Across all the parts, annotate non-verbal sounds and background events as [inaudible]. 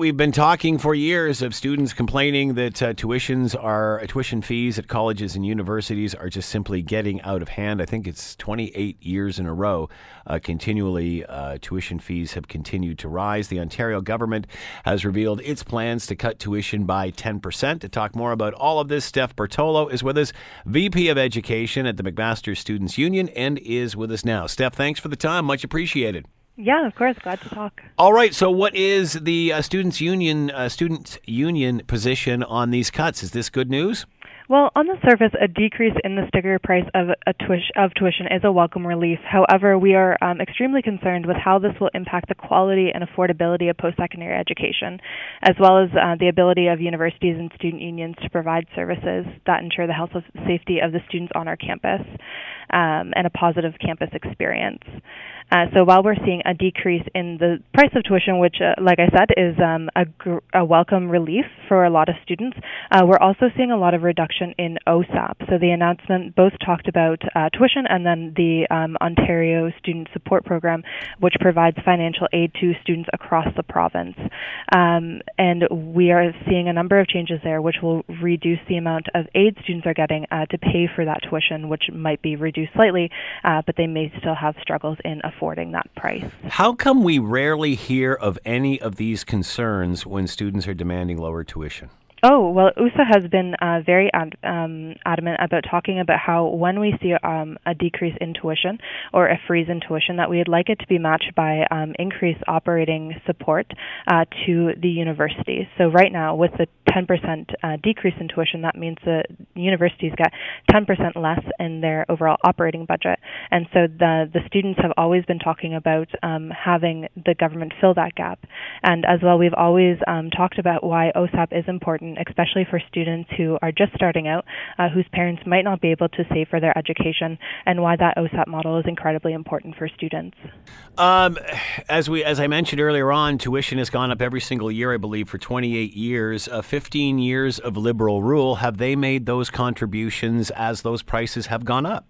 We've been talking for years of students complaining that uh, tuitions are uh, tuition fees at colleges and universities are just simply getting out of hand. I think it's 28 years in a row. Uh, continually, uh, tuition fees have continued to rise. The Ontario government has revealed its plans to cut tuition by 10%. To talk more about all of this, Steph Bertolo is with us, VP of Education at the McMaster Students Union, and is with us now. Steph, thanks for the time. Much appreciated. Yeah, of course. Glad to talk. All right. So, what is the uh, students' union uh, students' union position on these cuts? Is this good news? Well, on the surface, a decrease in the sticker price of a tuition, of tuition is a welcome relief. However, we are um, extremely concerned with how this will impact the quality and affordability of post-secondary education, as well as uh, the ability of universities and student unions to provide services that ensure the health and safety of the students on our campus um, and a positive campus experience. Uh, so while we're seeing a decrease in the price of tuition, which, uh, like I said, is um, a, gr- a, welcome relief for a lot of students, uh, we're also seeing a lot of reduction in OSAP. So the announcement both talked about uh, tuition and then the um, Ontario Student Support Program, which provides financial aid to students across the province. Um, and we are seeing a number of changes there, which will reduce the amount of aid students are getting uh, to pay for that tuition, which might be reduced slightly, uh, but they may still have struggles in affording that price. How come we rarely hear of any of these concerns when students are demanding lower tuition? Oh, well, OUSA has been uh, very ad- um, adamant about talking about how when we see um, a decrease in tuition or a freeze in tuition, that we'd like it to be matched by um, increased operating support uh, to the universities. So right now, with the 10% uh, decrease in tuition, that means the universities get 10% less in their overall operating budget. And so the, the students have always been talking about um, having the government fill that gap. And as well, we've always um, talked about why OSAP is important important, especially for students who are just starting out, uh, whose parents might not be able to save for their education, and why that OSAP model is incredibly important for students. Um, as we, as I mentioned earlier on, tuition has gone up every single year, I believe, for 28 years. Uh, 15 years of liberal rule. Have they made those contributions as those prices have gone up?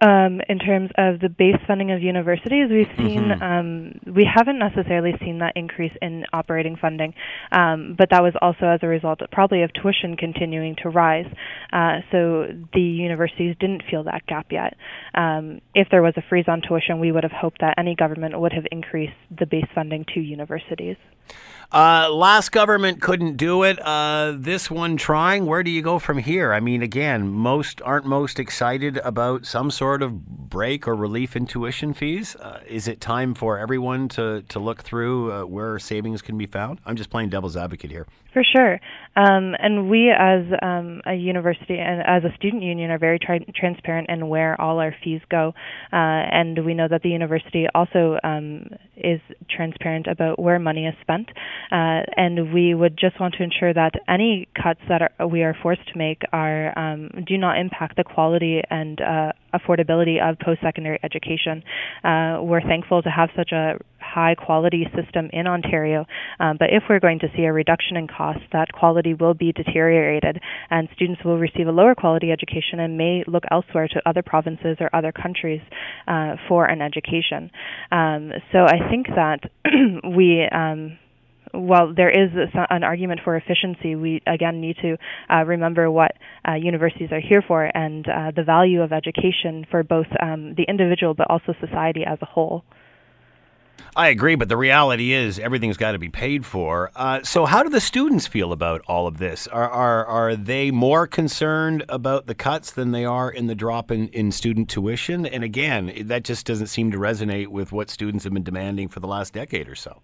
Um, in terms of the base funding of universities, we've seen mm-hmm. um, we haven't necessarily seen that increase in operating funding, um, but that was also as a result of, probably of tuition continuing to rise. Uh, so the universities didn't feel that gap yet. Um, if there was a freeze on tuition, we would have hoped that any government would have increased the base funding to universities. Uh, last government couldn't do it. Uh, this one trying. Where do you go from here? I mean, again, most aren't most excited about some sort of break or relief in tuition fees. Uh, is it time for everyone to to look through uh, where savings can be found? I'm just playing devil's advocate here. For sure. Um, and we, as um, a university and as a student union, are very tri- transparent in where all our fees go. Uh, and we know that the university also um, is transparent about where money is spent. Uh, and we would just want to ensure that any cuts that are, we are forced to make are um, do not impact the quality and uh, affordability of post-secondary education. Uh, we're thankful to have such a high quality system in Ontario, um, but if we're going to see a reduction in costs, that quality will be deteriorated, and students will receive a lower quality education and may look elsewhere to other provinces or other countries uh, for an education. Um, so I think that [clears throat] we um, while there is an argument for efficiency, we again need to uh, remember what uh, universities are here for and uh, the value of education for both um, the individual but also society as a whole. I agree, but the reality is everything's got to be paid for. Uh, so, how do the students feel about all of this? Are, are are they more concerned about the cuts than they are in the drop in, in student tuition? And again, that just doesn't seem to resonate with what students have been demanding for the last decade or so.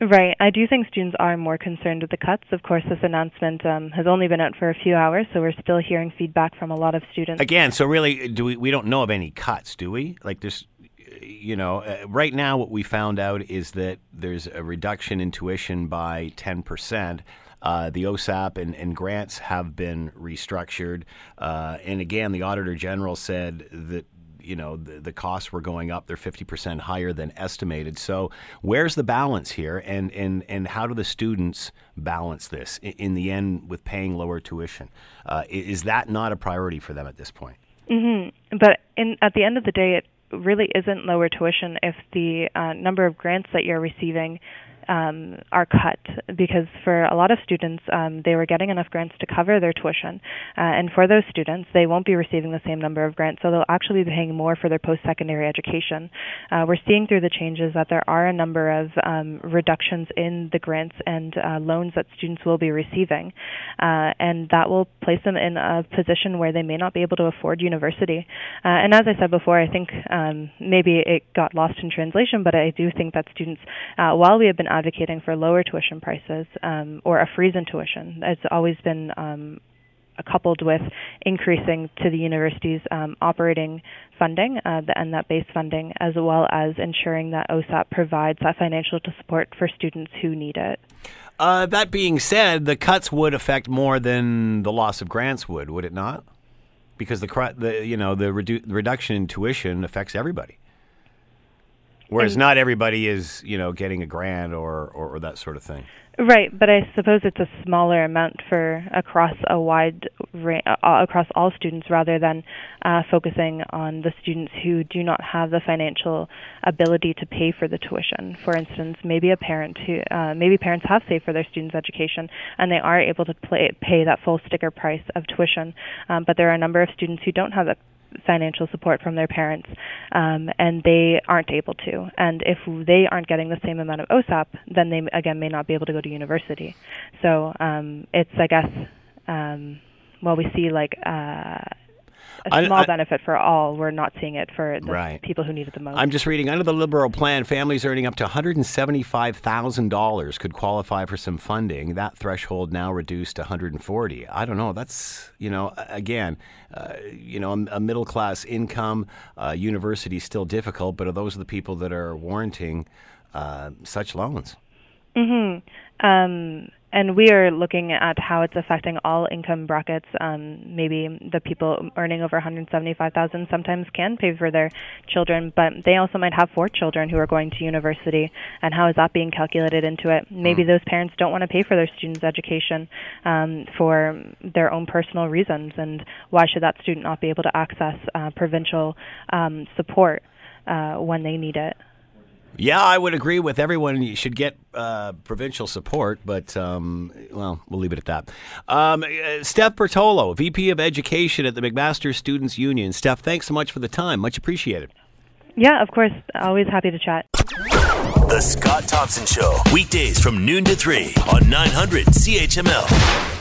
Right. I do think students are more concerned with the cuts. Of course, this announcement um, has only been out for a few hours, so we're still hearing feedback from a lot of students. Again, so really, do we? We don't know of any cuts, do we? Like this, you know, uh, right now, what we found out is that there's a reduction in tuition by ten percent. Uh, the OSAP and, and, grants have been restructured. Uh, and again, the Auditor General said that you know the, the costs were going up; they're fifty percent higher than estimated. So, where's the balance here, and and and how do the students balance this in, in the end with paying lower tuition? Uh, is that not a priority for them at this point? Mm-hmm. But in, at the end of the day, it really isn't lower tuition if the uh, number of grants that you're receiving um, are cut because for a lot of students, um, they were getting enough grants to cover their tuition. Uh, and for those students, they won't be receiving the same number of grants, so they'll actually be paying more for their post secondary education. Uh, we're seeing through the changes that there are a number of um, reductions in the grants and uh, loans that students will be receiving. Uh, and that will place them in a position where they may not be able to afford university. Uh, and as I said before, I think um, maybe it got lost in translation, but I do think that students, uh, while we have been advocating for lower tuition prices um, or a freeze in tuition. It's always been um, coupled with increasing to the university's um, operating funding uh, and that base funding, as well as ensuring that OSAP provides that financial support for students who need it. Uh, that being said, the cuts would affect more than the loss of grants would, would it not? Because the, the you know the redu- reduction in tuition affects everybody. Whereas and, not everybody is, you know, getting a grant or, or, or, that sort of thing. Right, but I suppose it's a smaller amount for across a wide uh, across all students rather than uh, focusing on the students who do not have the financial ability to pay for the tuition. For instance, maybe a parent who uh, maybe parents have saved for their students' education and they are able to play, pay that full sticker price of tuition, um, but there are a number of students who don't have that financial support from their parents, um, and they aren't able to. And if they aren't getting the same amount of OSAP, then they again may not be able to go to university. So um, it's, I guess, um, well, we see like. Uh, a small I, I, benefit for all. We're not seeing it for the right. people who need it the most. I'm just reading under the Liberal plan, families earning up to $175,000 could qualify for some funding. That threshold now reduced to 140. I don't know. That's you know again, uh, you know, a, middle class income, uh, university still difficult, but are those the people that are warranting uh, such loans? Hmm. Um, and we are looking at how it's affecting all income brackets. Um, maybe the people earning over 175,000 sometimes can pay for their children, but they also might have four children who are going to university. And how is that being calculated into it? Maybe mm. those parents don't want to pay for their students' education um, for their own personal reasons, and why should that student not be able to access uh, provincial um, support uh, when they need it? Yeah, I would agree with everyone. You should get uh, provincial support, but um, well, we'll leave it at that. Um, uh, Steph Bertolo, VP of Education at the McMaster Students Union. Steph, thanks so much for the time. Much appreciated. Yeah, of course. Always happy to chat. The Scott Thompson Show, weekdays from noon to 3 on 900 CHML.